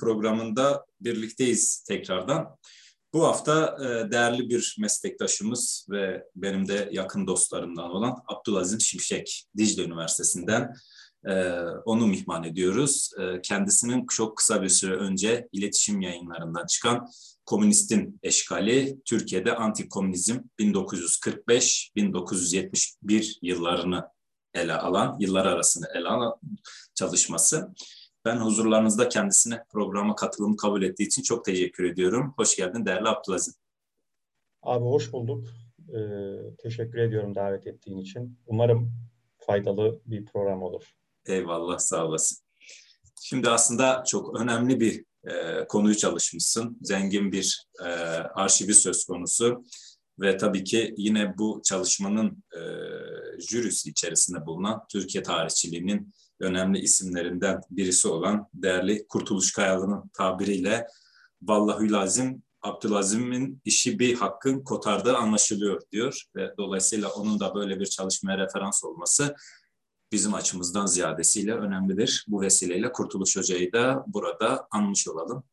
Programında birlikteyiz tekrardan. Bu hafta e, değerli bir meslektaşımız ve benim de yakın dostlarımdan olan Abdülazim Şimşek, Dicle Üniversitesi'nden e, onu mihman ediyoruz. E, kendisinin çok kısa bir süre önce iletişim yayınlarından çıkan Komünistin Eşkali, Türkiye'de Antikomünizm 1945-1971 yıllarını ele alan, yıllar arasını ele alan çalışması. Ben huzurlarınızda kendisine programa katılım kabul ettiği için çok teşekkür ediyorum. Hoş geldin değerli Abdülaziz. Abi hoş bulduk. Ee, teşekkür ediyorum davet ettiğin için. Umarım faydalı bir program olur. Eyvallah sağ olasın. Şimdi aslında çok önemli bir e, konuyu çalışmışsın. Zengin bir e, arşivi söz konusu ve tabii ki yine bu çalışmanın e, jürisi içerisinde bulunan Türkiye tarihçiliğinin önemli isimlerinden birisi olan değerli Kurtuluş Kayalı'nın tabiriyle Vallahi lazım Abdülazim'in işi bir hakkın kotardığı anlaşılıyor diyor ve dolayısıyla onun da böyle bir çalışmaya referans olması bizim açımızdan ziyadesiyle önemlidir. Bu vesileyle Kurtuluş Hoca'yı da burada anmış olalım.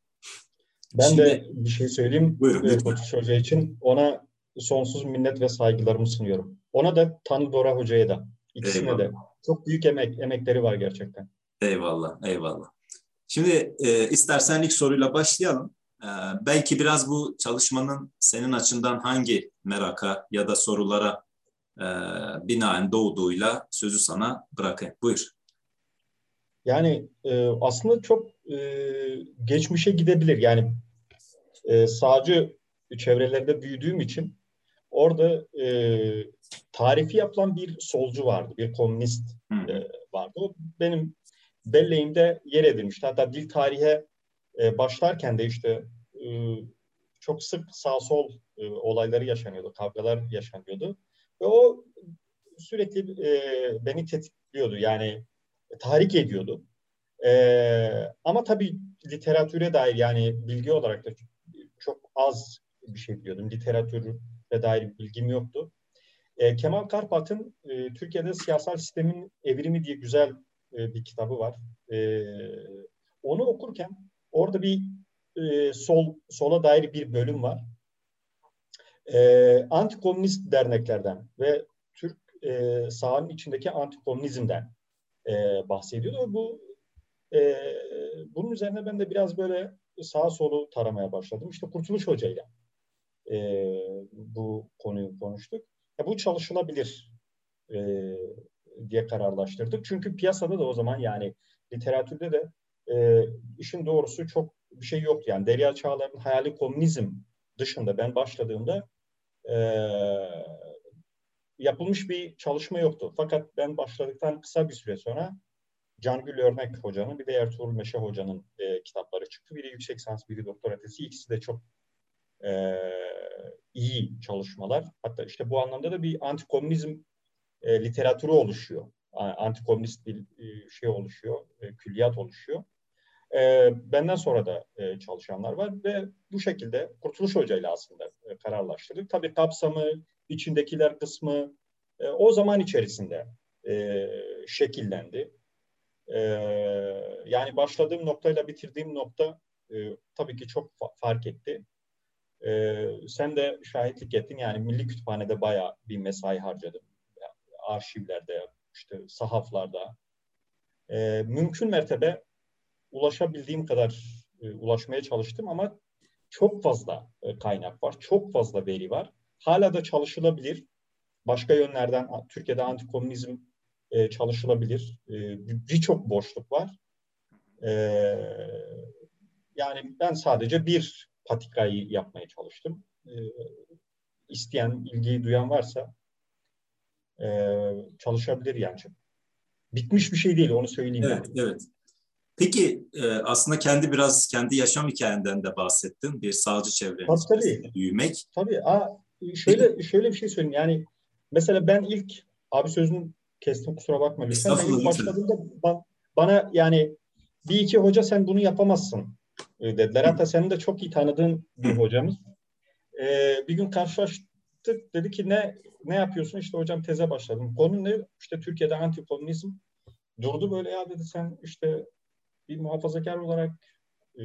Ben Şimdi, de bir şey söyleyeyim buyurun, e, Kurtuluş Hoca için. Ona sonsuz minnet ve saygılarımı sunuyorum. Ona da Tanrı Dora Hoca'ya da. İkisine eyvallah. de. Çok büyük emek, emekleri var gerçekten. Eyvallah, eyvallah. Şimdi e, istersen ilk soruyla başlayalım. E, belki biraz bu çalışmanın senin açından hangi meraka ya da sorulara e, binaen doğduğuyla sözü sana bırakayım. Buyur. Yani e, aslında çok e, geçmişe gidebilir. Yani e, sağcı çevrelerinde büyüdüğüm için orada e, tarifi yapılan bir solcu vardı, bir komünist e, vardı. O benim belleğimde yer edilmişti. Hatta dil tarihe e, başlarken de işte e, çok sık sağ sol e, olayları yaşanıyordu, kavgalar yaşanıyordu. Ve o sürekli e, beni tetikliyordu. Yani tahrik ediyordu. E, ama tabii literatüre dair yani bilgi olarak da çok az bir şey biliyordum. Literatüre dair bilgim yoktu. E, Kemal Karpat'ın e, Türkiye'de siyasal sistemin evrimi diye güzel e, bir kitabı var. E, onu okurken orada bir e, sol sola dair bir bölüm var. E, antikomünist derneklerden ve Türk e, sahanın içindeki antikomünizmden e, bahsediyordu. Bu e, bunun üzerine ben de biraz böyle sağa solu taramaya başladım. İşte Kurtuluş Hoca ile bu konuyu konuştuk. Ya bu çalışılabilir e, diye kararlaştırdık. Çünkü piyasada da o zaman yani literatürde de e, işin doğrusu çok bir şey yoktu. Yani Derya Çağlar'ın hayali komünizm dışında ben başladığımda e, yapılmış bir çalışma yoktu. Fakat ben başladıktan kısa bir süre sonra Cangül Örnek Hoca'nın bir de Ertuğrul Meşe Hoca'nın e, kitapları çıktı. Biri yüksek sans, biri doktora tezi. İkisi de çok e, iyi çalışmalar. Hatta işte bu anlamda da bir antikomünizm e, literatürü oluşuyor. Antikomünist bir e, şey oluşuyor, e, külliyat oluşuyor. E, benden sonra da e, çalışanlar var ve bu şekilde Kurtuluş Hoca ile aslında e, kararlaştırdık. Tabii kapsamı, içindekiler kısmı e, o zaman içerisinde e, şekillendi. E, yani başladığım noktayla bitirdiğim nokta e, tabii ki çok fa- fark etti. E, sen de şahitlik ettin yani Milli Kütüphane'de bayağı bir mesai harcadım. Arşivlerde, işte sahaflarda. E, mümkün mertebe ulaşabildiğim kadar e, ulaşmaya çalıştım ama çok fazla e, kaynak var, çok fazla veri var. Hala da çalışılabilir. Başka yönlerden Türkiye'de antikomünizm e, çalışılabilir. E, Birçok boşluk var. E, yani ben sadece bir patikayı yapmaya çalıştım. E, isteyen, ilgiyi duyan varsa e, çalışabilir yani. Bitmiş bir şey değil onu söyleyeyim. Evet, yani. evet. Peki e, aslında kendi biraz kendi yaşam hikayenden de bahsettin. Bir sağcı çevremizde büyümek. Tabii. Aa, şöyle şöyle bir şey söyleyeyim. Yani mesela ben ilk abi sözünü kestim kusura bakma lütfen. Ben ilk başladığımda bana yani bir iki hoca sen bunu yapamazsın e, dediler. Hatta senin de çok iyi tanıdığın bir hocamız. Ee, bir gün karşılaştık. Dedi ki ne ne yapıyorsun? İşte hocam teze başladım. Konu ne? İşte Türkiye'de antikomünizm. Durdu böyle ya dedi sen işte bir muhafazakar olarak e,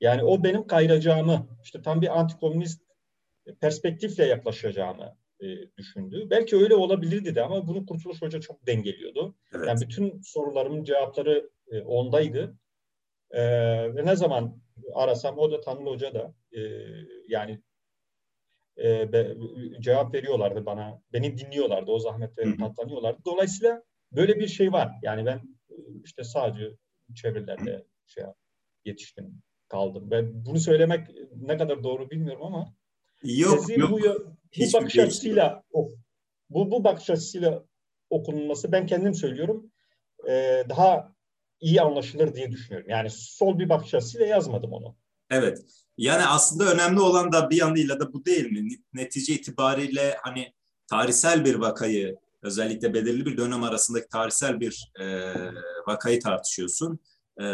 yani o benim kayıracağımı işte tam bir antikomünist perspektifle yaklaşacağımı e, düşündü. Belki öyle olabilirdi de ama bunu Kurtuluş Hoca çok dengeliyordu. Evet. Yani bütün sorularımın cevapları e, ondaydı. E, ve ne zaman arasam o da Tanrı Hoca da e, yani e, be, cevap veriyorlardı bana. Beni dinliyorlardı. O zahmetleri katlanıyorlardı. Dolayısıyla böyle bir şey var. Yani ben e, işte sadece çevrelerde şey yetiştim, kaldım. Ben bunu söylemek ne kadar doğru bilmiyorum ama yok, yok. bu, bu bakış açısıyla oh, bu bu bakış açısıyla okunması ben kendim söylüyorum e, daha iyi anlaşılır diye düşünüyorum. Yani sol bir bakış açısıyla yazmadım onu. Evet. Yani aslında önemli olan da bir yanıyla da bu değil mi? Netice itibariyle hani tarihsel bir vakayı özellikle belirli bir dönem arasındaki tarihsel bir e, vakayı tartışıyorsun. E,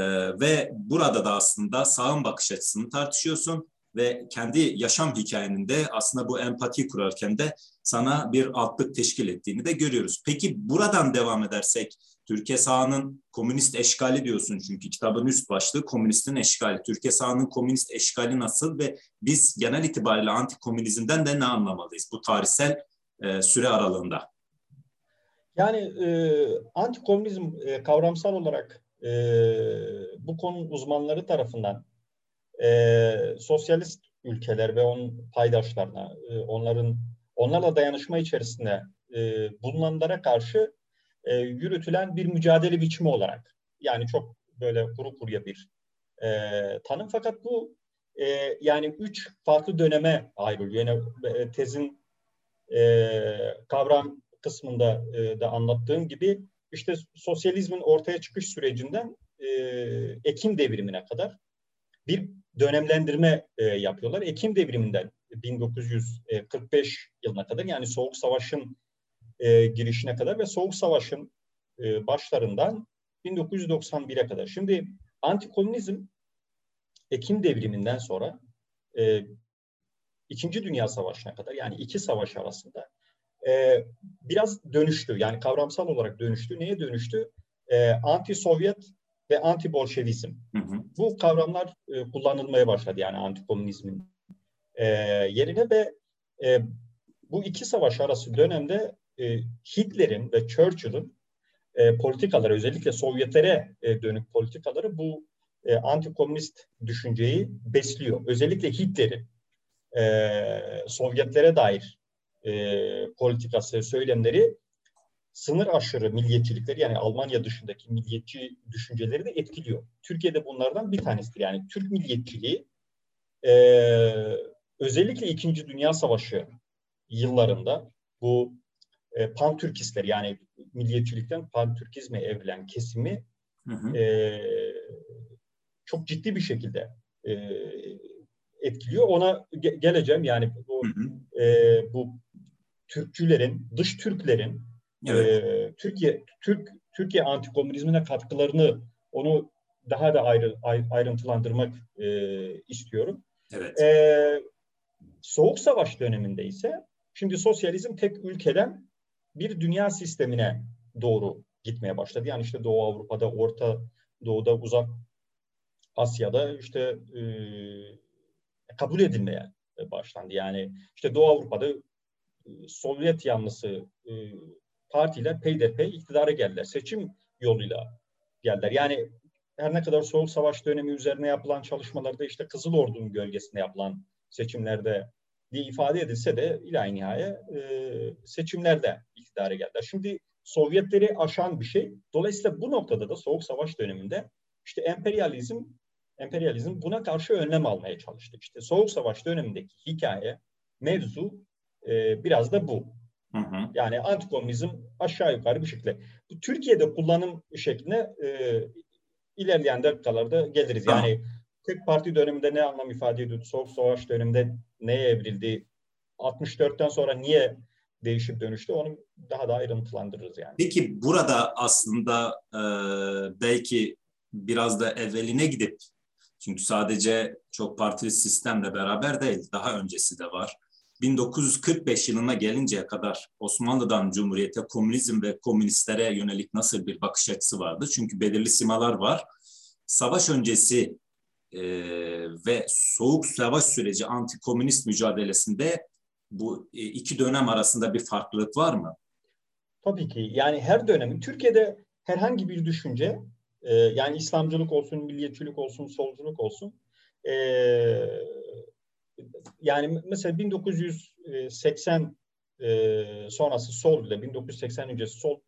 ve burada da aslında sağın bakış açısını tartışıyorsun ve kendi yaşam hikayeninde aslında bu empati kurarken de sana bir altlık teşkil ettiğini de görüyoruz. Peki buradan devam edersek Türkiye sağının komünist eşgali diyorsun çünkü kitabın üst başlığı komünistin eşgali. Türkiye sağının komünist eşgali nasıl ve biz genel itibariyle antikomünizmden de ne anlamalıyız bu tarihsel e, süre aralığında? Yani e, antikomünizm e, kavramsal olarak e, bu konu uzmanları tarafından e, sosyalist ülkeler ve onun paydaşlarına, e, onların onlarla dayanışma içerisinde e, bulunanlara karşı e, yürütülen bir mücadele biçimi olarak yani çok böyle kuru kuruya bir e, tanım fakat bu e, yani üç farklı döneme ayrılıyor. Yani e, tezin e, kavram kısmında e, da anlattığım gibi işte sosyalizmin ortaya çıkış sürecinden e, Ekim devrimine kadar bir dönemlendirme e, yapıyorlar. Ekim devriminden 1945 yılına kadar yani Soğuk Savaş'ın e, girişine kadar ve Soğuk Savaş'ın e, başlarından 1991'e kadar. Şimdi antikomünizm Ekim devriminden sonra e, İkinci Dünya Savaşı'na kadar yani iki savaş arasında e, biraz dönüştü. Yani kavramsal olarak dönüştü. Neye dönüştü? E, anti-Sovyet ve anti-Bolşevizm. Bu kavramlar e, kullanılmaya başladı yani antikomünizmin e, yerine ve e, bu iki savaş arası dönemde e, Hitler'in ve Churchill'ın e, politikaları özellikle Sovyetlere e, dönük politikaları bu e, antikomünist düşünceyi besliyor. Özellikle Hitler'in e, Sovyetlere dair e, politikası, söylemleri sınır aşırı milliyetçilikleri yani Almanya dışındaki milliyetçi düşünceleri de etkiliyor. Türkiye'de bunlardan bir tanesidir. Yani Türk milliyetçiliği e, özellikle İkinci Dünya Savaşı yıllarında bu e, pan-Türkistler yani milliyetçilikten pan-Türkizme evrilen kesimi hı hı. E, çok ciddi bir şekilde e, etkiliyor. Ona ge- geleceğim yani bu, hı hı. E, bu Türkçülerin, dış Türklerin evet. e, Türkiye Türk Türkiye antikomünizmine katkılarını onu daha da ayrı, ayrıntılandırmak e, istiyorum. Evet. E, Soğuk Savaş döneminde ise şimdi sosyalizm tek ülkeden bir dünya sistemine doğru gitmeye başladı. Yani işte Doğu Avrupa'da, Orta Doğu'da, Uzak Asya'da işte e, kabul edilmeye başlandı. Yani işte Doğu Avrupa'da e, Sovyet yanlısı e, partiler peyderpey iktidara geldiler. Seçim yoluyla geldiler. Yani her ne kadar Soğuk Savaş dönemi üzerine yapılan çalışmalarda işte Kızıl Ordu'nun gölgesinde yapılan seçimlerde diye ifade edilse de ilahi nihaye e, seçimlerde iktidara geldiler. Şimdi Sovyetleri aşan bir şey. Dolayısıyla bu noktada da Soğuk Savaş döneminde işte emperyalizm emperyalizm buna karşı önlem almaya çalıştı. İşte Soğuk Savaş dönemindeki hikaye, mevzu e, biraz da bu. Hı hı. Yani antikomünizm aşağı yukarı bir şekilde. Türkiye'de kullanım şekline e, ilerleyen dakikalarda geliriz. Yani tek parti döneminde ne anlam ifade ediyordu? Soğuk Savaş döneminde neye evrildi? 64'ten sonra niye değişip dönüştü? Onu daha da ayrıntılandırırız yani. Peki burada aslında e, belki biraz da evveline gidip çünkü sadece çok partili sistemle beraber değil, daha öncesi de var. 1945 yılına gelinceye kadar Osmanlı'dan Cumhuriyete, komünizm ve komünistlere yönelik nasıl bir bakış açısı vardı? Çünkü belirli simalar var. Savaş öncesi e, ve soğuk savaş süreci anti-komünist mücadelesinde bu e, iki dönem arasında bir farklılık var mı? Tabii ki. Yani her dönemin Türkiye'de herhangi bir düşünce e, yani İslamcılık olsun, milliyetçilik olsun, solculuk olsun e, yani mesela 1980 e, sonrası sol ile 1980 öncesi sol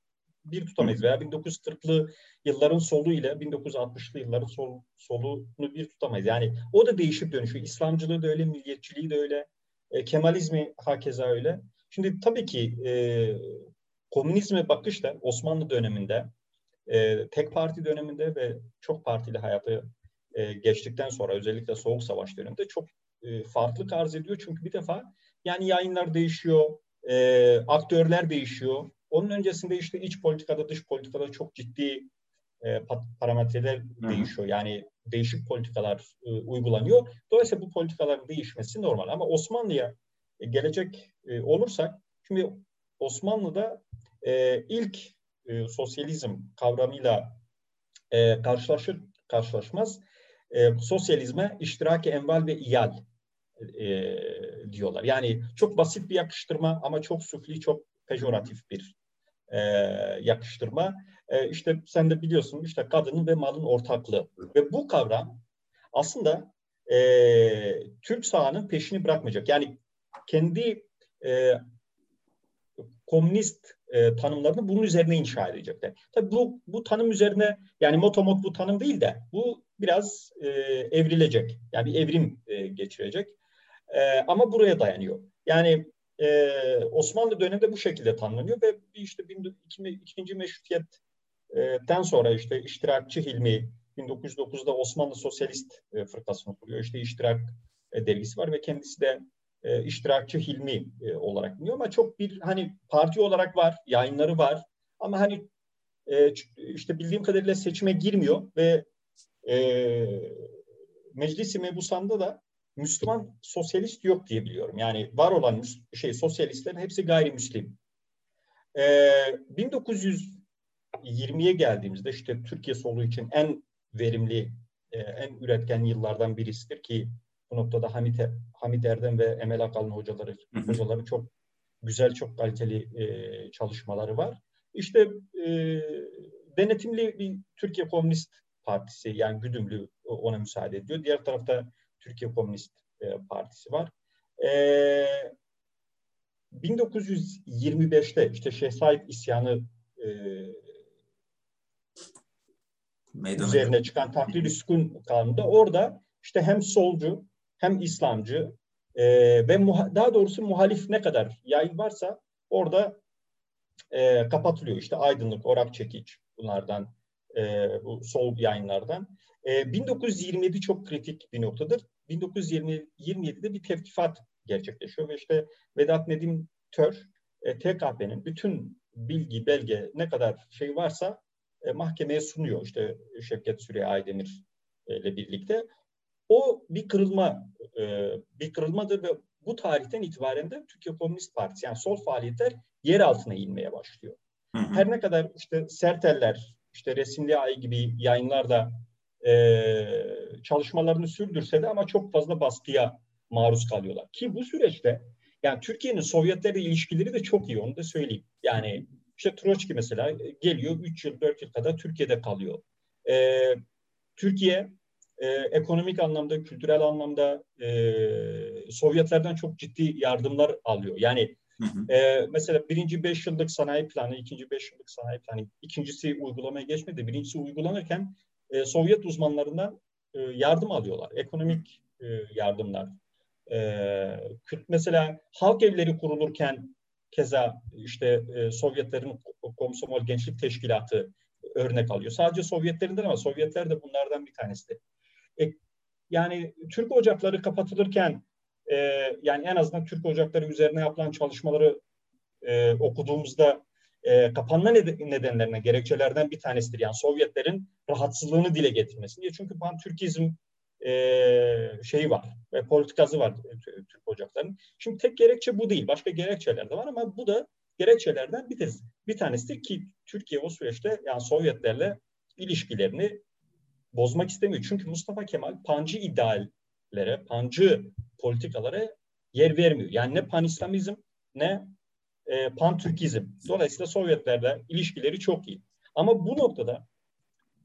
bir tutamayız veya 1940'lı yılların solu ile 1960'lı yılların sol, solunu bir tutamayız. Yani o da değişip dönüşüyor. İslamcılığı da öyle, milliyetçiliği de öyle, e, Kemalizmi hakeza öyle. Şimdi tabii ki e, komünizme bakış da Osmanlı döneminde, e, tek parti döneminde ve çok partili hayatı e, geçtikten sonra özellikle Soğuk Savaş döneminde çok e, farklılık arz ediyor. Çünkü bir defa yani yayınlar değişiyor, e, aktörler değişiyor. Onun öncesinde işte iç politikada, dış politikada çok ciddi e, parametreler Hı. değişiyor. Yani değişik politikalar e, uygulanıyor. Dolayısıyla bu politikaların değişmesi normal. Ama Osmanlı'ya e, gelecek e, olursak, şimdi Osmanlı'da e, ilk e, sosyalizm kavramıyla e, karşılaşır karşılaşmaz e, sosyalizme iştiraki enval ve iyal e, diyorlar. Yani çok basit bir yakıştırma ama çok süfli, çok pejoratif bir e, yakıştırma. E, işte sen de biliyorsun işte kadının ve malın ortaklığı. Ve bu kavram aslında e, Türk sahanın peşini bırakmayacak. Yani kendi e, komünist e, tanımlarını bunun üzerine inşa edecekler. Tabii bu, bu tanım üzerine yani motomot bu tanım değil de bu biraz e, evrilecek. Yani bir evrim e, geçirecek. E, ama buraya dayanıyor. Yani e, Osmanlı döneminde bu şekilde tanımlanıyor ve işte iki, ikinci meşrutiyetten sonra işte iştirakçı Hilmi 1909'da Osmanlı Sosyalist e, Fırkası'nı kuruyor. İşte iştirak e, dergisi var ve kendisi de e, iştirakçı Hilmi e, olarak biliniyor ama çok bir hani parti olarak var, yayınları var ama hani e, işte bildiğim kadarıyla seçime girmiyor ve e, Meclis-i Mebusan'da da Müslüman sosyalist yok diye biliyorum. Yani var olan şey sosyalistlerin hepsi gayrimüslim. E, 1920'ye geldiğimizde işte Türkiye solu için en verimli, e, en üretken yıllardan birisidir ki bu noktada Hamit, Hamit Erdem ve Emel Akalın hocaları, hocaları çok güzel, çok kaliteli e, çalışmaları var. İşte e, denetimli bir Türkiye Komünist Partisi yani Güdümlü ona müsaade ediyor. Diğer tarafta Türkiye Komünist e, Partisi var. E, 1925'te işte Şeyh Said isyanı e, üzerine çıkan takdir Sükun kanunda orada işte hem solcu hem İslamcı e, ve muha- daha doğrusu muhalif ne kadar yayın varsa orada e, kapatılıyor. İşte Aydınlık, Orak Çekiç bunlardan e, bu sol yayınlardan. E, 1927 çok kritik bir noktadır. 1927'de bir tevkifat gerçekleşiyor ve işte Vedat Nedim Tör e, TKP'nin bütün bilgi, belge ne kadar şey varsa e, mahkemeye sunuyor. İşte Şevket Süreyya Aydemir e, ile birlikte. O bir kırılma, e, bir kırılmadır ve bu tarihten itibaren de Türkiye Komünist Partisi yani sol faaliyetler yer altına inmeye başlıyor. Hı hı. Her ne kadar işte Serteller, işte Resimli Ay gibi yayınlarda e, çalışmalarını sürdürse de ama çok fazla baskıya maruz kalıyorlar. Ki bu süreçte yani Türkiye'nin Sovyetlerle ilişkileri de çok iyi onu da söyleyeyim. Yani işte Troçki mesela geliyor 3 yıl 4 yıl kadar Türkiye'de kalıyor. E, Türkiye e, ekonomik anlamda, kültürel anlamda e, Sovyetlerden çok ciddi yardımlar alıyor. Yani E, mesela birinci beş yıllık sanayi planı, ikinci beş yıllık sanayi planı, ikincisi uygulamaya geçmedi. Birincisi uygulanırken e, Sovyet uzmanlarından e, yardım alıyorlar. Ekonomik e, yardımlar. E, mesela halk evleri kurulurken keza işte e, Sovyetlerin Komsomol Gençlik Teşkilatı örnek alıyor. Sadece Sovyetlerinden ama Sovyetler de bunlardan bir tanesi. E, yani Türk ocakları kapatılırken e, yani en azından Türk ocakları üzerine yapılan çalışmaları e, okuduğumuzda e, kapanma nedenlerine, gerekçelerden bir tanesidir. Yani Sovyetlerin rahatsızlığını dile getirmesi diye. Çünkü pan-Türkizm e, şeyi var ve politikası var Türk Ocakları'nın. Şimdi tek gerekçe bu değil. Başka gerekçeler de var ama bu da gerekçelerden bir tanesi. Bir tanesi de ki Türkiye o süreçte yani Sovyetlerle ilişkilerini bozmak istemiyor. Çünkü Mustafa Kemal pancı ideallere, pancı politikalara yer vermiyor. Yani ne pan-İslamizm ne e, pan-Türkizm. Dolayısıyla Sovyetlerle ilişkileri çok iyi. Ama bu noktada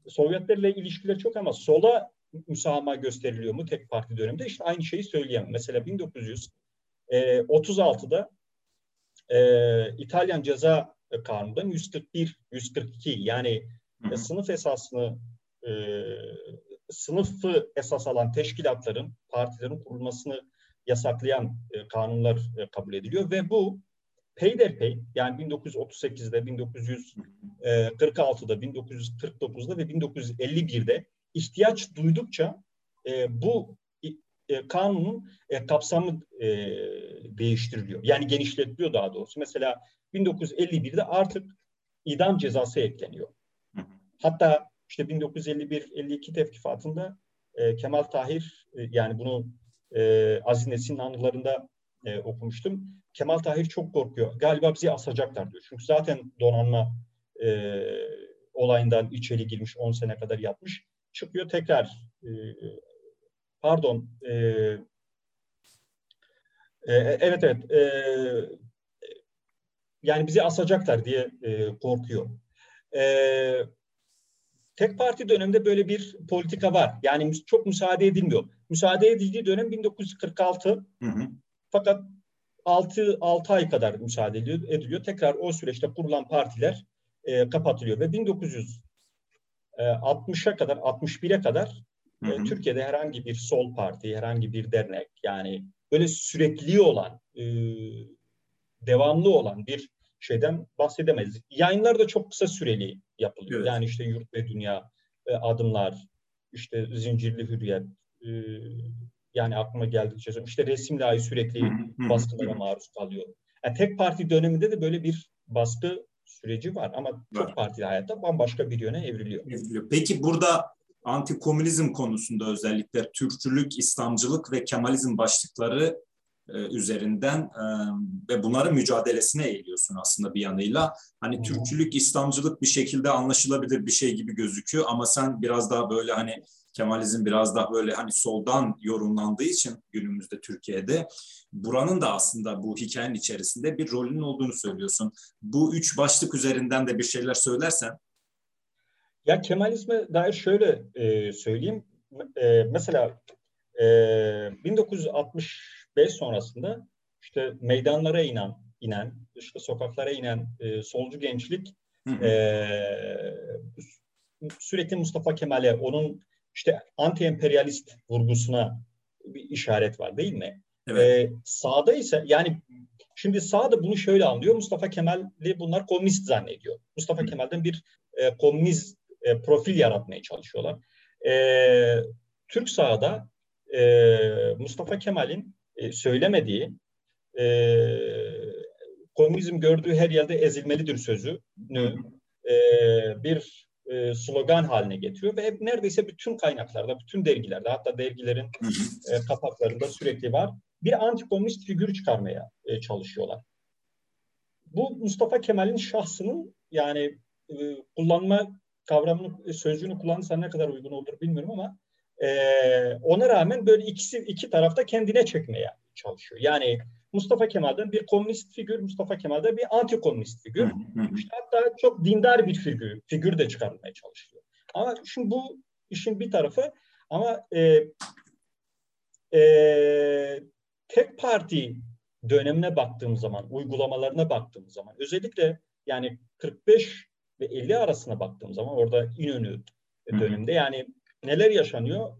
Sovyetlerle ilişkiler çok ama sola müsamaha gösteriliyor mu tek parti döneminde? İşte aynı şeyi söyleyemem. Mesela 1936'da e, İtalyan ceza kanununda 141, 142 yani hı hı. sınıf esasını e, sınıfı esas alan teşkilatların, partilerin kurulmasını yasaklayan e, kanunlar e, kabul ediliyor ve bu peyderpey yani 1938'de, 1946'da, 1949'da ve 1951'de ihtiyaç duydukça e, bu e, kanunun e, kapsamı e, değiştiriliyor. Yani genişletiliyor daha doğrusu. Mesela 1951'de artık idam cezası ekleniyor. Hatta işte 1951-52 tevkifatında e, Kemal Tahir e, yani bunu e, Aziz Nesin'in anılarında e, okumuştum. Kemal Tahir çok korkuyor. Galiba bizi asacaklar diyor. Çünkü zaten donanma e, olayından içeri girmiş 10 sene kadar yatmış. Çıkıyor tekrar e, pardon e, e, evet evet e, yani bizi asacaklar diye e, korkuyor. E, tek parti döneminde böyle bir politika var. Yani çok müsaade edilmiyor. Müsaade edildiği dönem 1946. Hı hı. Fakat 6, 6 ay kadar müsaade ediliyor. Tekrar o süreçte kurulan partiler e, kapatılıyor ve 1960'a e, kadar 61'e kadar Hı hı. Türkiye'de herhangi bir sol parti, herhangi bir dernek yani böyle sürekli olan, e, devamlı olan bir şeyden bahsedemeyiz. Yayınlar da çok kısa süreli yapılıyor. Evet. Yani işte Yurt ve Dünya, e, Adımlar, işte Zincirli Hürriyet, e, yani aklıma geldikçe işte resim dahi sürekli baskılara maruz kalıyor. Yani tek parti döneminde de böyle bir baskı süreci var ama çok partili hayatta bambaşka bir yöne evriliyor. Peki burada antikomünizm konusunda özellikle Türkçülük, İslamcılık ve Kemalizm başlıkları e, üzerinden e, ve bunların mücadelesine eğiliyorsun aslında bir yanıyla. Hani hmm. Türkçülük, İslamcılık bir şekilde anlaşılabilir bir şey gibi gözüküyor ama sen biraz daha böyle hani Kemalizm biraz daha böyle hani soldan yorumlandığı için günümüzde Türkiye'de buranın da aslında bu hikayenin içerisinde bir rolünün olduğunu söylüyorsun. Bu üç başlık üzerinden de bir şeyler söylersen. Ya Kemalizme dair şöyle e, söyleyeyim. E, mesela e, 1965 sonrasında işte meydanlara inen, inen işte sokaklara inen e, solcu gençlik E, sürekli Mustafa Kemal'e onun işte anti-emperyalist vurgusuna bir işaret var değil mi? Evet. Ee, sağda ise yani şimdi sağda bunu şöyle anlıyor. Mustafa Kemal'i bunlar komünist zannediyor. Mustafa Hı. Kemal'den bir e, komünist e, profil yaratmaya çalışıyorlar. E, Türk sağda e, Mustafa Kemal'in e, söylemediği e, komünizm gördüğü her yerde ezilmelidir sözünü e, bir e, slogan haline getiriyor ve hep neredeyse bütün kaynaklarda, bütün dergilerde hatta dergilerin e, kapaklarında sürekli var. Bir antikomünist figür çıkarmaya e, çalışıyorlar. Bu Mustafa Kemal'in şahsının yani e, kullanma kavramını, sözcüğünü kullanırsa ne kadar uygun olur bilmiyorum ama e, ona rağmen böyle ikisi iki tarafta kendine çekmeye çalışıyor. Yani Mustafa Kemal'den bir komünist figür, Mustafa Kemal'den bir anti-komünist figür. İşte hatta çok dindar bir figür, figür de çıkarmaya çalışıyor. Ama şimdi bu işin bir tarafı ama e, e, tek parti dönemine baktığım zaman, uygulamalarına baktığım zaman özellikle yani 45 ve 50 arasına baktığım zaman orada İnönü döneminde yani neler yaşanıyor?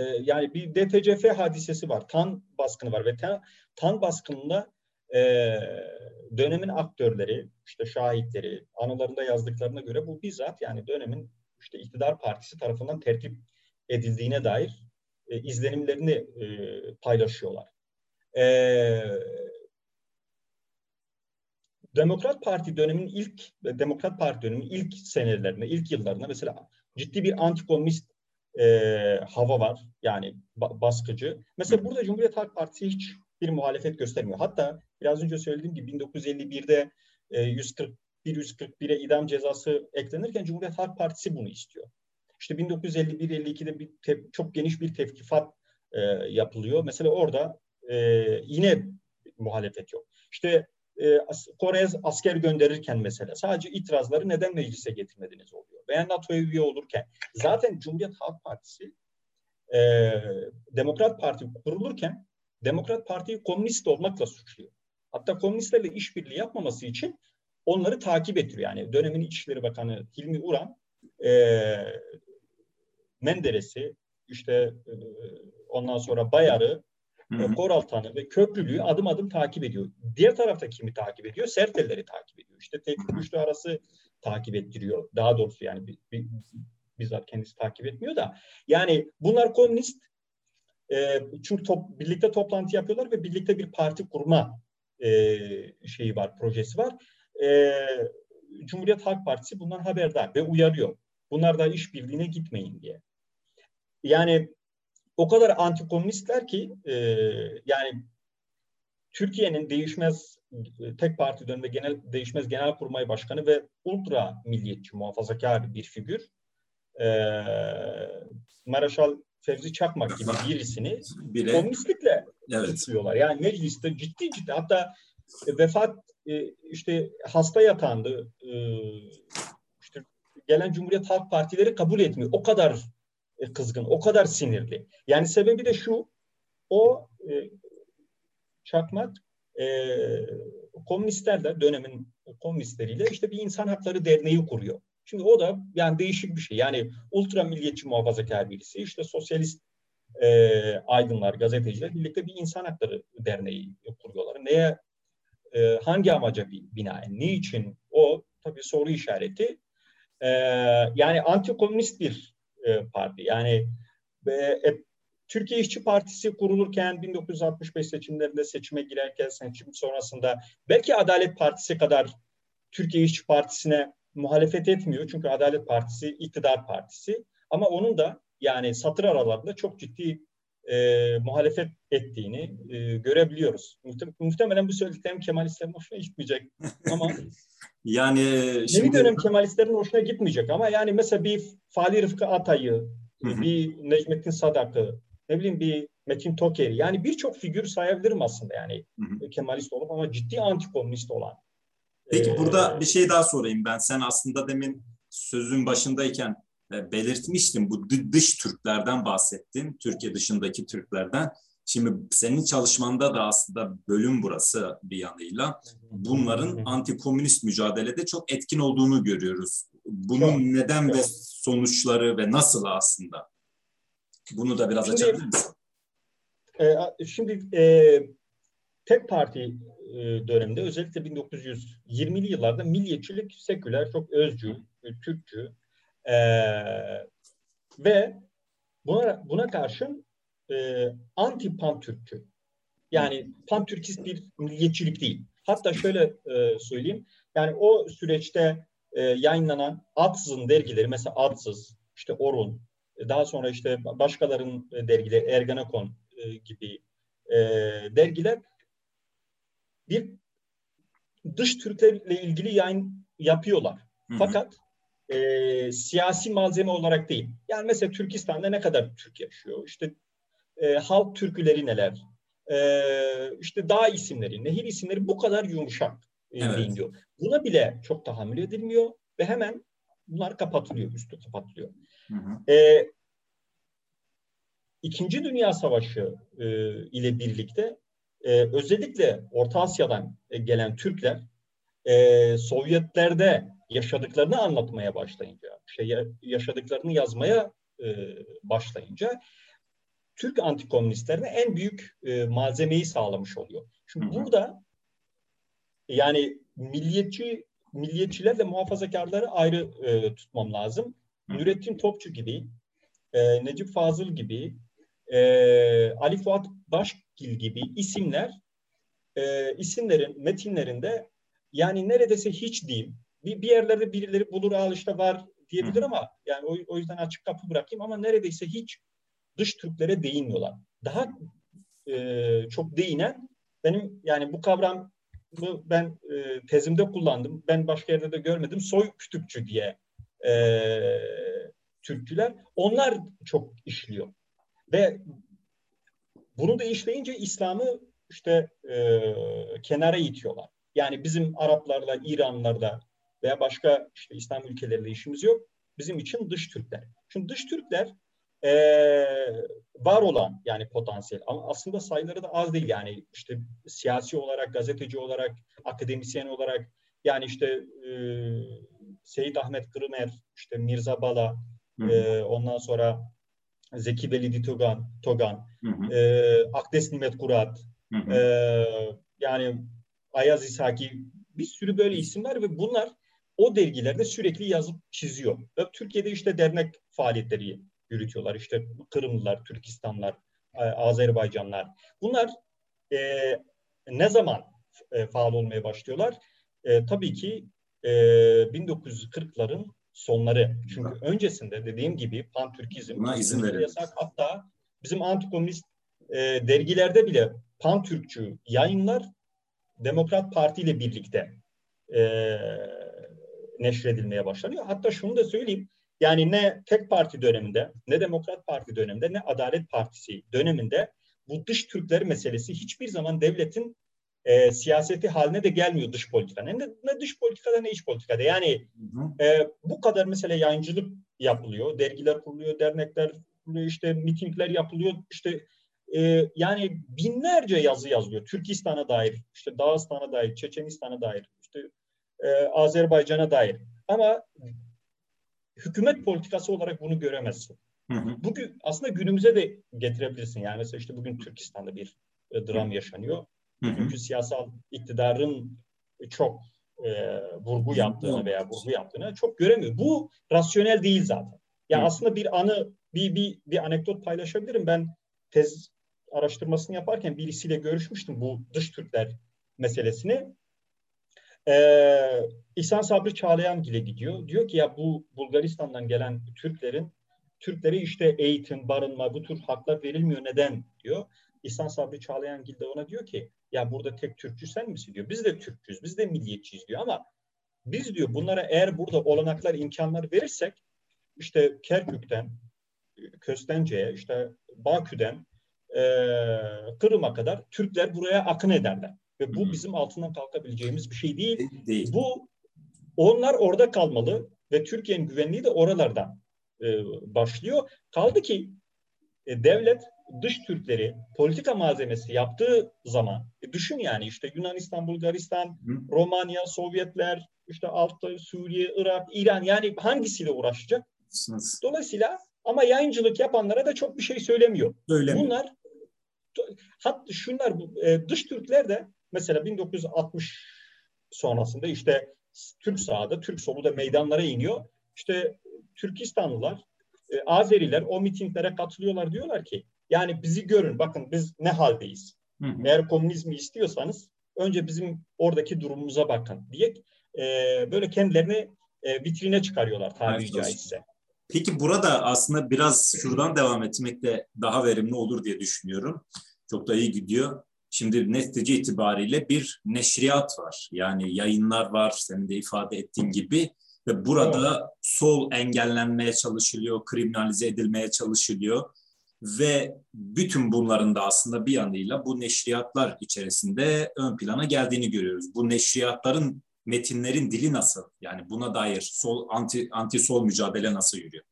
Ee, yani bir DTCF hadisesi var. Tan baskını var ve tan, tan baskınında e, dönemin aktörleri, işte şahitleri, anılarında yazdıklarına göre bu bizzat yani dönemin işte iktidar partisi tarafından tertip edildiğine dair e, izlenimlerini e, paylaşıyorlar. E, Demokrat Parti döneminin ilk Demokrat Parti döneminin ilk senelerinde, ilk yıllarında mesela ciddi bir antikomünist e, hava var. Yani ba- baskıcı. Mesela burada Cumhuriyet Halk Partisi hiç bir muhalefet göstermiyor. Hatta biraz önce söylediğim gibi 1951'de e, 141 141'e idam cezası eklenirken Cumhuriyet Halk Partisi bunu istiyor. İşte 1951-52'de bir tep- çok geniş bir tevkifat e, yapılıyor. Mesela orada e, yine muhalefet yok. İşte Kore'ye asker gönderirken mesela sadece itirazları neden meclise getirmediniz oluyor. Veya NATO'ya üye olurken. Zaten Cumhuriyet Halk Partisi e, Demokrat Parti kurulurken Demokrat Parti'yi komünist olmakla suçluyor. Hatta komünistlerle işbirliği yapmaması için onları takip ettiriyor. Yani dönemin İçişleri Bakanı Hilmi Uran e, Menderes'i işte e, ondan sonra Bayar'ı Hı-hı. Koraltan'ı ve Köprülü'yü adım adım takip ediyor. Diğer tarafta kimi takip ediyor? Sertelleri takip ediyor. İşte Tevfik Güçlü arası takip ettiriyor. Daha doğrusu yani bir, bir, bizzat kendisi takip etmiyor da. Yani bunlar komünist e, çünkü top, birlikte toplantı yapıyorlar ve birlikte bir parti kurma e, şeyi var, projesi var. E, Cumhuriyet Halk Partisi bundan haberdar ve uyarıyor. Bunlar da işbirliğine gitmeyin diye. Yani o kadar antikomünistler ki e, yani Türkiye'nin değişmez tek parti döneminde genel değişmez genel kurmay başkanı ve ultra milliyetçi muhafazakar bir figür. E, Maraşal Fevzi Çakmak gibi birisini Bire, komünistlikle evet. tutuyorlar. Yani mecliste ciddi ciddi hatta vefat e, işte hasta yatağında e, işte gelen Cumhuriyet Halk Partileri kabul etmiyor. O kadar e, kızgın, o kadar sinirli. Yani sebebi de şu, o e, Çakmak e, komünistlerle, dönemin komünistleriyle işte bir insan hakları derneği kuruyor. Şimdi o da yani değişik bir şey. Yani ultra milliyetçi muhafazakar birisi, işte sosyalist e, aydınlar, gazeteciler birlikte bir insan hakları derneği kuruyorlar. Neye, e, hangi amaca binaen, ne için o tabii soru işareti. E, yani anti-komünist bir e, parti. Yani e, Türkiye İşçi Partisi kurulurken 1965 seçimlerinde seçime girerken seçim sonrasında belki Adalet Partisi kadar Türkiye İşçi Partisi'ne muhalefet etmiyor. Çünkü Adalet Partisi iktidar partisi. Ama onun da yani satır aralarında çok ciddi e, muhalefet ettiğini e, görebiliyoruz. Muhtemelen bu söylediklerim Kemalistlerin hoşuna gitmeyecek ama yani şimdi... Yeni dönem Kemalistlerin hoşuna gitmeyecek ama yani mesela bir Fali Rıfkı Atay'ı, bir Necmettin Sadak'ı, ne bileyim bir Metin Toker'i yani birçok figür sayabilirim aslında yani hı Kemalist olup ama ciddi antikomünist olan. Peki ee, burada bir şey daha sorayım ben. Sen aslında demin sözün başındayken e, belirtmiştin bu dış Türklerden bahsettin. Türkiye dışındaki Türklerden. Şimdi senin çalışmanda da aslında bölüm burası bir yanıyla. Bunların antikomünist mücadelede çok etkin olduğunu görüyoruz. Bunun çok, neden çok. ve sonuçları ve nasıl aslında? Bunu da biraz şimdi, açabilir misin? E, şimdi e, tek parti e, döneminde özellikle 1920'li yıllarda milliyetçilik seküler, çok özcü, Türkçü e, ve buna, buna karşın e, anti pantürkçü. Yani pantürkist bir milliyetçilik değil. Hatta şöyle e, söyleyeyim. Yani o süreçte e, yayınlanan Atsız'ın dergileri mesela Atsız, işte Orun, e, daha sonra işte başkalarının dergileri Ergenekon e, gibi e, dergiler bir dış Türklerle ilgili yayın yapıyorlar. Hı hı. Fakat e, siyasi malzeme olarak değil. Yani mesela Türkistan'da ne kadar Türk yaşıyor? İşte e, halk türküleri neler, e, işte dağ isimleri, nehir isimleri bu kadar yumuşak e, evet. deyiliyor. Buna bile çok tahammül edilmiyor ve hemen bunlar kapatılıyor, üstü kapatılıyor. Hı hı. E, İkinci Dünya Savaşı e, ile birlikte e, özellikle Orta Asya'dan e, gelen Türkler e, Sovyetlerde yaşadıklarını anlatmaya başlayınca, şey yaşadıklarını yazmaya e, başlayınca Türk antikomünistlerine en büyük e, malzemeyi sağlamış oluyor. Şimdi hı hı. burada yani milliyetçi milliyetçilerle muhafazakarları ayrı e, tutmam lazım. Hı. Nurettin Topçu gibi, e, Necip Fazıl gibi, e, Ali Fuat Başgil gibi isimler e, isimlerin metinlerinde yani neredeyse hiç değil. Bir, bir yerlerde birileri bulur al işte var diyebilir ama yani o, o yüzden açık kapı bırakayım ama neredeyse hiç dış Türklere değinmiyorlar. Daha e, çok değinen benim yani bu kavram ben e, tezimde kullandım. Ben başka yerde de görmedim. Soy kütükçü diye e, Türkçüler. Onlar çok işliyor. Ve bunu da işleyince İslam'ı işte e, kenara itiyorlar. Yani bizim Araplarla, İranlarla veya başka işte İslam ülkeleriyle işimiz yok. Bizim için dış Türkler. Çünkü dış Türkler e, var olan yani potansiyel ama aslında sayıları da az değil yani işte siyasi olarak, gazeteci olarak, akademisyen olarak yani işte e, Seyit Ahmet Kırımer, işte Mirza Bala, e, ondan sonra Zeki Belidi Togan, Togan hı hı. E, Akdes Nimet Kurat, hı hı. E, yani Ayaz İshaki bir sürü böyle isim var ve bunlar o dergilerde sürekli yazıp çiziyor. Ve Türkiye'de işte dernek faaliyetleri yürütüyorlar. İşte Kırımlılar, Türkistanlar, e, Azerbaycanlar. Bunlar e, ne zaman e, faal olmaya başlıyorlar? E, tabii ki e, 1940'ların sonları. Çünkü evet. öncesinde dediğim gibi pan-Türkizm yasak. Hatta bizim antikomünist e, dergilerde bile pan-Türkçü yayınlar Demokrat Parti ile birlikte e, neşredilmeye başlanıyor. Hatta şunu da söyleyeyim. Yani ne tek parti döneminde, ne Demokrat Parti döneminde, ne Adalet Partisi döneminde bu dış Türkleri meselesi hiçbir zaman devletin e, siyaseti haline de gelmiyor dış politika. Ne, ne dış politikada ne iç politikada. Yani e, bu kadar mesela yayıncılık yapılıyor, dergiler kuruluyor, dernekler kuruluyor, işte mitingler yapılıyor, işte e, yani binlerce yazı yazılıyor. Türkistan'a dair, işte Dağıstan'a dair, Çeçenistan'a dair, e, Azerbaycan'a dair. Ama hükümet politikası olarak bunu göremezsin. Hı hı. Bugün aslında günümüze de getirebilirsin. Yani mesela işte bugün Türkistan'da bir e, dram yaşanıyor. Çünkü siyasal iktidarın çok e, vurgu yaptığını veya vurgu yaptığını çok göremiyor. Bu rasyonel değil zaten. Yani hı. aslında bir anı, bir, bir, bir anekdot paylaşabilirim. Ben tez araştırmasını yaparken birisiyle görüşmüştüm bu dış Türkler meselesini. Ee, İhsan Sabri Çağlayan ile gidiyor. Diyor ki ya bu Bulgaristan'dan gelen Türklerin Türklere işte eğitim, barınma bu tür haklar verilmiyor neden diyor. İhsan Sabri Çağlayan de ona diyor ki ya burada tek Türkçü sen misin diyor. Biz de Türkçüyüz, biz de milliyetçiyiz diyor ama biz diyor bunlara eğer burada olanaklar, imkanlar verirsek işte Kerkük'ten, Köstence'ye, işte Bakü'den, e, Kırım'a kadar Türkler buraya akın ederler. Ve bu bizim altından kalkabileceğimiz bir şey değil. değil. Bu onlar orada kalmalı ve Türkiye'nin güvenliği de oralardan e, başlıyor. Kaldı ki e, devlet dış Türkleri politika malzemesi yaptığı zaman e, düşün yani işte Yunanistan, Bulgaristan, Hı. Romanya, Sovyetler, işte altta Suriye, Irak, İran yani hangisiyle uğraşacak? Dolayısıyla ama yayıncılık yapanlara da çok bir şey söylemiyor. Söylemiyor. Bunlar hatta şunlar e, dış Türkler de mesela 1960 sonrasında işte Türk sahada, Türk solu da meydanlara iniyor. İşte Türkistanlılar, e, Azeriler o mitinglere katılıyorlar diyorlar ki yani bizi görün bakın biz ne haldeyiz. Hı hı. Eğer komünizmi istiyorsanız önce bizim oradaki durumumuza bakın diye e, böyle kendilerini e, vitrine çıkarıyorlar tabiri evet, caizse. Peki burada aslında biraz şuradan devam etmek de daha verimli olur diye düşünüyorum. Çok da iyi gidiyor. Şimdi netice itibariyle bir neşriyat var. Yani yayınlar var senin de ifade ettiğin gibi ve burada sol engellenmeye çalışılıyor, kriminalize edilmeye çalışılıyor ve bütün bunların da aslında bir yanıyla bu neşriyatlar içerisinde ön plana geldiğini görüyoruz. Bu neşriyatların metinlerin dili nasıl? Yani buna dair sol anti anti sol mücadele nasıl yürüyor?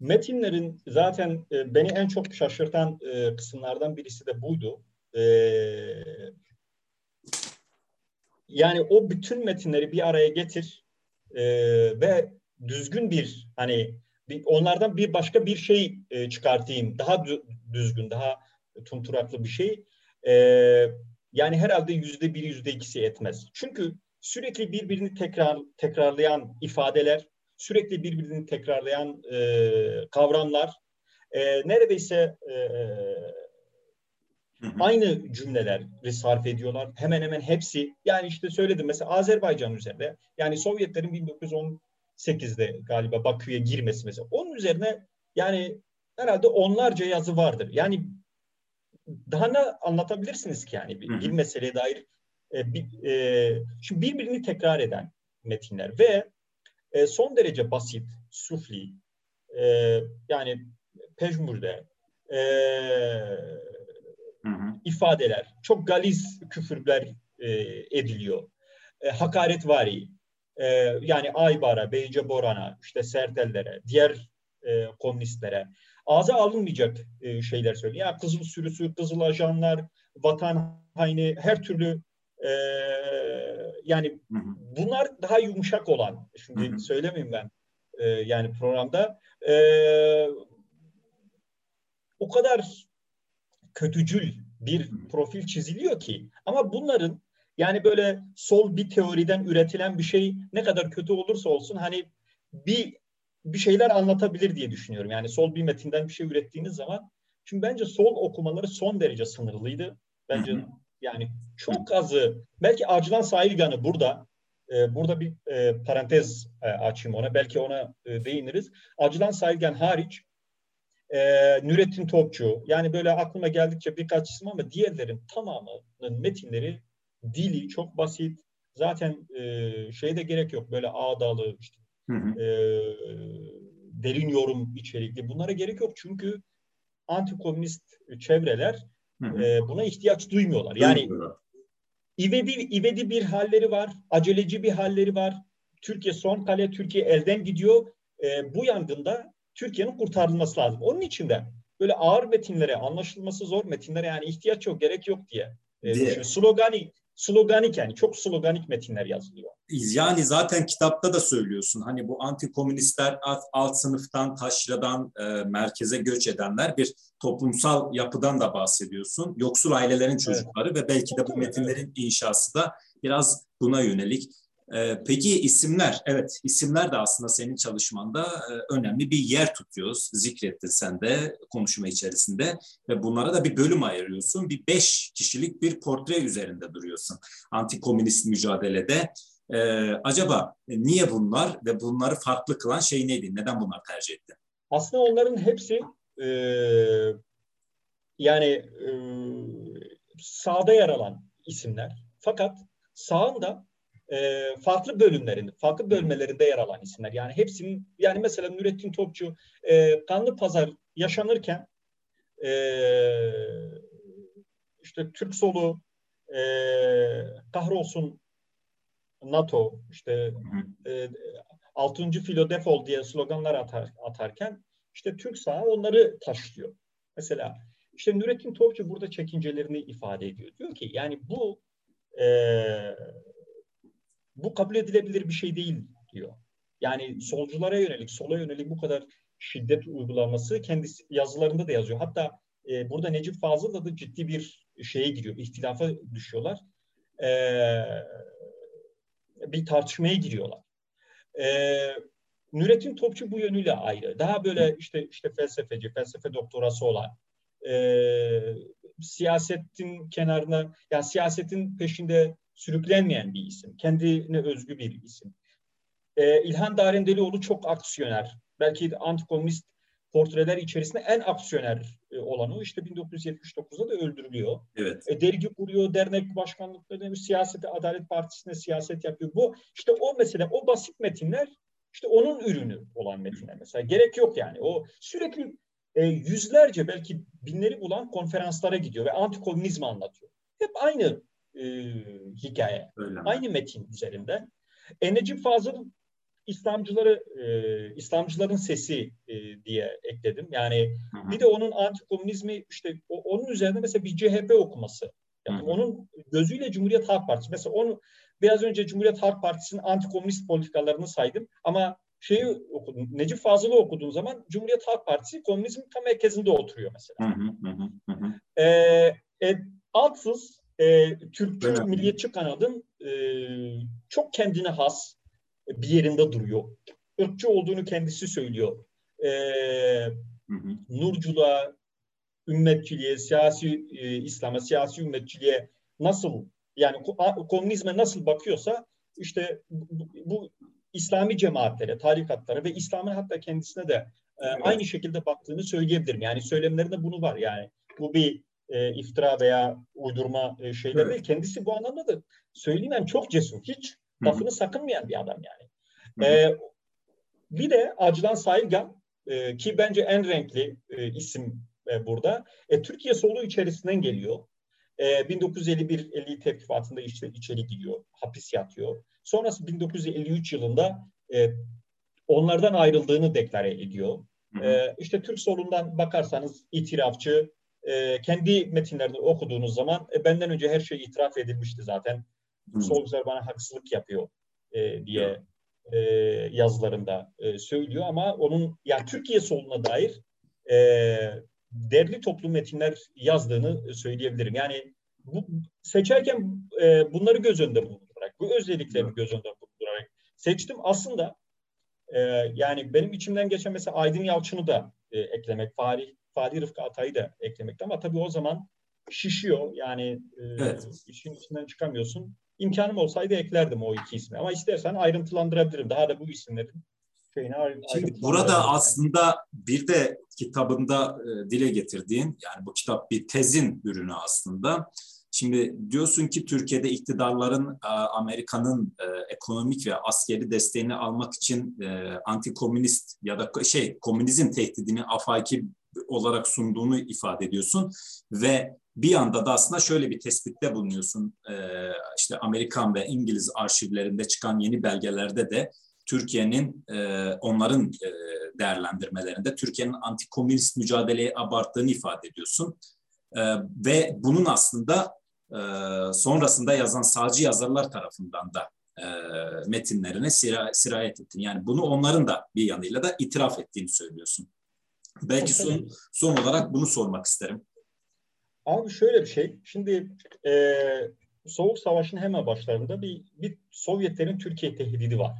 Metinlerin zaten e, beni en çok şaşırtan e, kısımlardan birisi de buydu. E, yani o bütün metinleri bir araya getir e, ve düzgün bir hani bir, onlardan bir başka bir şey e, çıkartayım. Daha düzgün, daha tunturaklı bir şey. E, yani herhalde yüzde bir, yüzde ikisi etmez. Çünkü sürekli birbirini tekrar tekrarlayan ifadeler, sürekli birbirini tekrarlayan e, kavramlar, e, neredeyse e, Hı hı. Aynı cümleleri sarf ediyorlar. Hemen hemen hepsi. Yani işte söyledim mesela Azerbaycan üzerinde. Yani Sovyetlerin 2008'de galiba Bakü'ye girmesi mesela. Onun üzerine yani herhalde onlarca yazı vardır. Yani daha ne anlatabilirsiniz ki yani bir, bir meseleye dair e, bir, e, şimdi birbirini tekrar eden metinler ve e, son derece basit, sufli, e, yani pejmürde e, hı hı. ifadeler, çok galiz küfürler e, ediliyor. E, hakaretvari, e, yani Aybar'a, Beyce Boran'a, işte Sertellere, diğer e, komünistlere ağza alınmayacak e, şeyler söylüyor. Ya kızıl sürüsü, kızıl ajanlar, vatan haini, her türlü e, yani hı hı. bunlar daha yumuşak olan. Şimdi hı. söylemeyeyim ben e, yani programda. E, o kadar kötücül bir profil çiziliyor ki ama bunların yani böyle sol bir teoriden üretilen bir şey ne kadar kötü olursa olsun hani bir bir şeyler anlatabilir diye düşünüyorum. Yani sol bir metinden bir şey ürettiğiniz zaman çünkü bence sol okumaları son derece sınırlıydı. Bence yani çok azı belki Acılan Sahilgan'ı burada e, burada bir e, parantez e, açayım ona. Belki ona e, değiniriz. Acılan Sahilgan hariç e, Nurettin Topçu yani böyle aklıma geldikçe birkaç isim ama diğerlerin tamamının metinleri dili çok basit. Zaten e, şeyde gerek yok böyle ağdalı işte hı hı. E, derin yorum içerikli bunlara gerek yok çünkü antikomünist çevreler hı hı. E, buna ihtiyaç duymuyorlar. Yani ivedi, ivedi bir halleri var, aceleci bir halleri var. Türkiye son kale, Türkiye elden gidiyor. E, bu yangında Türkiye'nin kurtarılması lazım. Onun için de böyle ağır metinlere, anlaşılması zor metinlere yani ihtiyaç yok, gerek yok diye. E, sloganik, sloganik yani çok sloganik metinler yazılıyor. Yani zaten kitapta da söylüyorsun hani bu antikomünistler alt, alt sınıftan, taşradan e, merkeze göç edenler bir toplumsal yapıdan da bahsediyorsun. Yoksul ailelerin çocukları evet. ve belki de bu metinlerin inşası da biraz buna yönelik. Ee, peki isimler, evet isimler de aslında senin çalışmanda e, önemli bir yer tutuyoruz. Zikrettin sen de konuşma içerisinde ve bunlara da bir bölüm ayırıyorsun. Bir beş kişilik bir portre üzerinde duruyorsun. Antikomünist mücadelede. Ee, acaba niye bunlar ve bunları farklı kılan şey neydi? Neden bunlar tercih ettin? Aslında onların hepsi e, yani e, sağda yer alan isimler. Fakat sağında e, farklı bölümlerinde, farklı bölmelerinde yer alan isimler. Yani hepsinin, yani mesela Nurettin Topçu e, Kanlı Pazar yaşanırken e, işte Türk solu e, kahrolsun NATO işte e, 6. filo defol diye sloganlar atar, atarken işte Türk sağ onları taşlıyor. Mesela işte Nurettin Topçu burada çekincelerini ifade ediyor. Diyor ki yani bu e, bu kabul edilebilir bir şey değil diyor. Yani solculara yönelik, sola yönelik bu kadar şiddet uygulanması kendisi yazılarında da yazıyor. Hatta e, burada Necip Fazıl'la da ciddi bir şeye giriyor, ihtilafa düşüyorlar. E, bir tartışmaya giriyorlar. E, Nurettin Topçu bu yönüyle ayrı. Daha böyle işte işte felsefeci, felsefe doktorası olan, e, siyasetin kenarına, yani siyasetin peşinde sürüklenmeyen bir isim. Kendine özgü bir isim. Ee, İlhan Darendelioğlu çok aksiyoner. Belki de antikomünist portreler içerisinde en aksiyoner e, olanı. İşte 1979'da da öldürülüyor. Evet. E, dergi kuruyor, dernek başkanlıkları, siyasete, Adalet Partisi'ne siyaset yapıyor. Bu işte o mesela o basit metinler işte onun ürünü olan metinler mesela. Gerek yok yani. O sürekli e, yüzlerce belki binleri bulan konferanslara gidiyor ve antikomünizmi anlatıyor. Hep aynı e, hikaye. Öyle Aynı metin üzerinde. E, Necip Fazıl İslamcıları e, İslamcıların sesi e, diye ekledim. Yani hı hı. bir de onun antikomünizmi işte o, onun üzerinde mesela bir CHP okuması. Yani hı hı. onun gözüyle Cumhuriyet Halk Partisi. Mesela onu biraz önce Cumhuriyet Halk Partisi'nin antikomünist politikalarını saydım ama şeyi okudum. Necip Fazıl'ı okuduğun zaman Cumhuriyet Halk Partisi komünizmin tam merkezinde oturuyor mesela. Hı hı hı hı. E, e, altsız e, Türkçü evet. milliyetçi kanadın e, çok kendine has bir yerinde duruyor. Irkçı olduğunu kendisi söylüyor. E, hı hı. Nurculuğa, ümmetçiliğe, siyasi e, İslam'a, siyasi ümmetçiliğe nasıl yani komünizme nasıl bakıyorsa işte bu, bu İslami cemaatlere, tarikatlara ve İslam'ın hatta kendisine de e, evet. aynı şekilde baktığını söyleyebilirim. Yani söylemlerinde bunu var yani. Bu bir e, iftira veya uydurma e, şeyler evet. değil. Kendisi bu anlamda da söyleyen çok cesur. Hiç lafını sakınmayan bir adam yani. E, bir de Acılan Sayılgan e, ki bence en renkli e, isim e, burada. E, Türkiye solu içerisinden geliyor. E, 1951-50 tevkifatında işte, içeri gidiyor. Hapis yatıyor. Sonrası 1953 yılında e, onlardan ayrıldığını deklare ediyor. Hı hı. E, işte Türk solundan bakarsanız itirafçı, e, kendi metinlerini okuduğunuz zaman e, benden önce her şey itiraf edilmişti zaten. Hı. Solcular bana haksızlık yapıyor e, diye e, yazılarında e, söylüyor ama onun yani Türkiye soluna dair e, derli toplu metinler yazdığını söyleyebilirim. Yani bu seçerken e, bunları göz önünde bulundurarak, bu özelliklerini göz önünde bulundurarak seçtim. Aslında e, yani benim içimden geçen mesela Aydın Yalçın'ı da e, eklemek, Fahri, Fahri Rıfkı Atay'ı da eklemekti ama tabii o zaman şişiyor. Yani e, evet. işin içinden çıkamıyorsun. İmkanım olsaydı eklerdim o iki ismi. Ama istersen ayrıntılandırabilirim. Daha da bu isimlerin şeyini Şimdi burada aslında bir de kitabında e, dile getirdiğin yani bu kitap bir tezin ürünü aslında. Şimdi diyorsun ki Türkiye'de iktidarların e, Amerika'nın e, ekonomik ve askeri desteğini almak için e, anti-komünist ya da şey komünizm tehdidini afaki olarak sunduğunu ifade ediyorsun ve bir anda da aslında şöyle bir tespitte bulunuyorsun. işte Amerikan ve İngiliz arşivlerinde çıkan yeni belgelerde de Türkiye'nin onların değerlendirmelerinde Türkiye'nin anti-komünist mücadeleyi abarttığını ifade ediyorsun. ve bunun aslında sonrasında yazan sağcı yazarlar tarafından da metinlerine sira, sirayet ettin. Yani bunu onların da bir yanıyla da itiraf ettiğini söylüyorsun. Belki son, son olarak bunu sormak isterim. Abi şöyle bir şey. Şimdi e, Soğuk Savaş'ın hemen başlarında bir, bir Sovyetlerin Türkiye tehdidi var.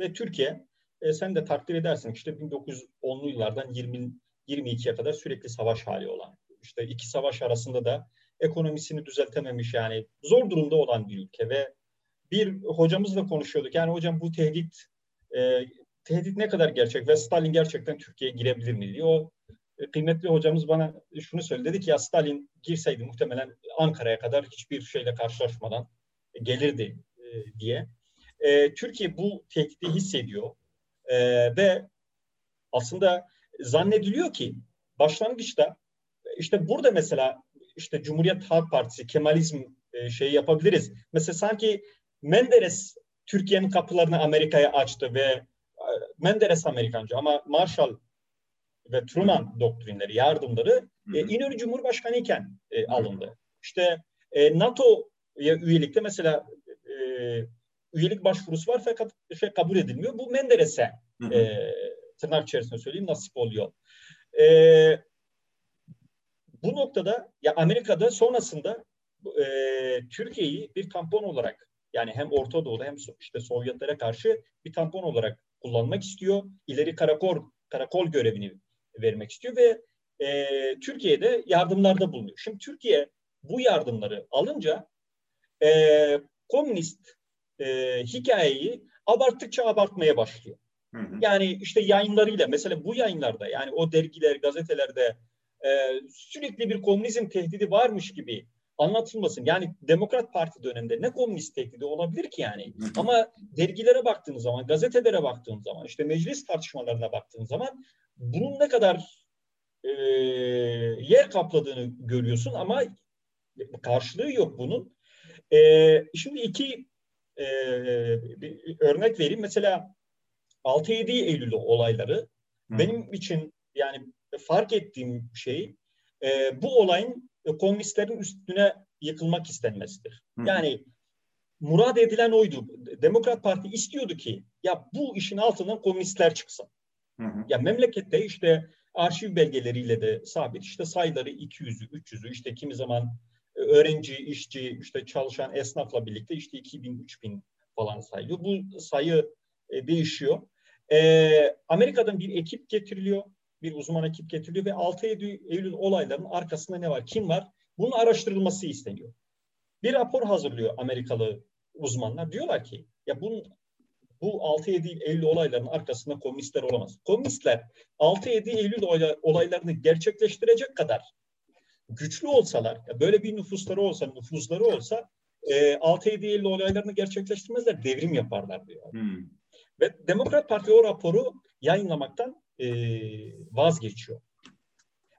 Ve Türkiye e, sen de takdir edersin işte 1910'lu yıllardan 20 22'ye kadar sürekli savaş hali olan. İşte iki savaş arasında da ekonomisini düzeltememiş yani zor durumda olan bir ülke ve bir hocamızla konuşuyorduk. Yani hocam bu tehdit e, tehdit ne kadar gerçek ve Stalin gerçekten Türkiye'ye girebilir mi diye o e, kıymetli hocamız bana şunu söyledi. Dedi ki ya Stalin girseydi muhtemelen Ankara'ya kadar hiçbir şeyle karşılaşmadan gelirdi e, diye. E, Türkiye bu tehdidi hissediyor e, ve aslında zannediliyor ki başlangıçta işte burada mesela işte Cumhuriyet Halk Partisi, Kemalizm e, şeyi yapabiliriz. Mesela sanki Menderes Türkiye'nin kapılarını Amerika'ya açtı ve e, Menderes Amerikancı ama Marshall ve Truman doktrinleri, yardımları e, İnönü Cumhurbaşkanı iken e, alındı. İşte e, NATO'ya üyelikte mesela e, üyelik başvurusu var fakat şey kabul edilmiyor. Bu Menderes'e e, tırnak içerisinde söyleyeyim nasip oluyor. E, bu noktada ya Amerika'da sonrasında e, Türkiye'yi bir tampon olarak yani hem Orta Doğu'da hem işte Sovyetlere karşı bir tampon olarak kullanmak istiyor. İleri karakol karakol görevini vermek istiyor ve e, Türkiye'de yardımlarda bulunuyor. Şimdi Türkiye bu yardımları alınca e, komünist e, hikayeyi abarttıkça abartmaya başlıyor. Hı hı. Yani işte yayınlarıyla mesela bu yayınlarda yani o dergiler, gazetelerde e, sürekli bir komünizm tehdidi varmış gibi anlatılmasın. Yani Demokrat Parti döneminde ne komünist tehdidi olabilir ki yani? Ama dergilere baktığınız zaman, gazetelere baktığınız zaman, işte meclis tartışmalarına baktığınız zaman bunun ne kadar e, yer kapladığını görüyorsun ama karşılığı yok bunun. E, şimdi iki e, bir örnek vereyim. Mesela 6-7 Eylül olayları Hı. benim için yani fark ettiğim şey e, bu olayın komünistlerin üstüne yıkılmak istenmesidir. Hı. Yani murad edilen oydu. Demokrat Parti istiyordu ki ya bu işin altından komünistler çıksın. Hı hı. Ya memlekette işte arşiv belgeleriyle de sabit işte sayıları 200'ü, 300'ü işte kimi zaman e, öğrenci, işçi, işte çalışan esnafla birlikte işte 2000, 3000 falan sayılıyor. Bu sayı e, değişiyor. E, Amerika'dan bir ekip getiriliyor. Bir uzman ekip getiriliyor ve 6 Eylül olaylarının arkasında ne var? Kim var? Bunun araştırılması isteniyor. Bir rapor hazırlıyor Amerikalı uzmanlar. Diyorlar ki ya bunun bu 6-7 Eylül olaylarının arkasında komünistler olamaz. Komünistler 6-7 Eylül olaylarını gerçekleştirecek kadar güçlü olsalar, böyle bir nüfusları olsa, nüfuzları olsa e, 6-7 Eylül olaylarını gerçekleştirmezler, devrim yaparlar diyor. Hmm. Ve Demokrat Parti o raporu yayınlamaktan e, vazgeçiyor.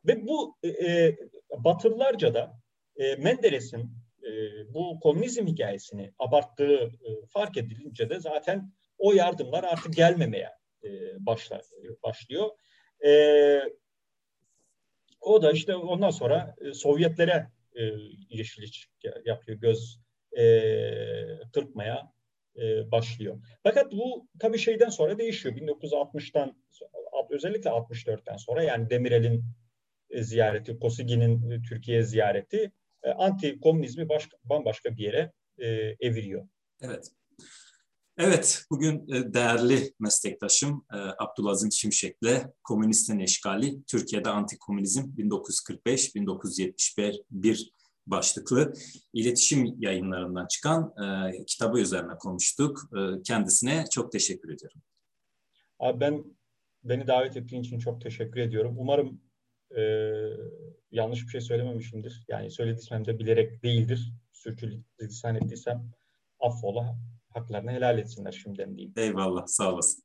Ve bu e, e Batılılarca da e, Menderes'in e, bu komünizm hikayesini abarttığı e, fark edilince de zaten o yardımlar artık gelmemeye e, başlar, başlıyor. E, o da işte ondan sonra e, Sovyetlere e, yeşillik yapıyor, göz e, kırpmaya e, başlıyor. Fakat bu tabii şeyden sonra değişiyor. 1960'tan özellikle 64'ten sonra yani Demirel'in e, ziyareti, Kosigin'in e, Türkiye ziyareti e, anti komünizmi başka, bambaşka bir yere e, eviriyor. Evet. Evet, bugün değerli meslektaşım Abdülazim Şimşek'le Komünistin Eşgali, Türkiye'de Antikomünizm 1945-1971 başlıklı iletişim yayınlarından çıkan kitabı üzerine konuştuk. Kendisine çok teşekkür ediyorum. Abi ben beni davet ettiğin için çok teşekkür ediyorum. Umarım e, yanlış bir şey söylememişimdir. Yani söylediysem de bilerek değildir. Sürçülisan ettiysem affola haklarını helal etsinler şimdiden diyeyim. Eyvallah sağ olasın.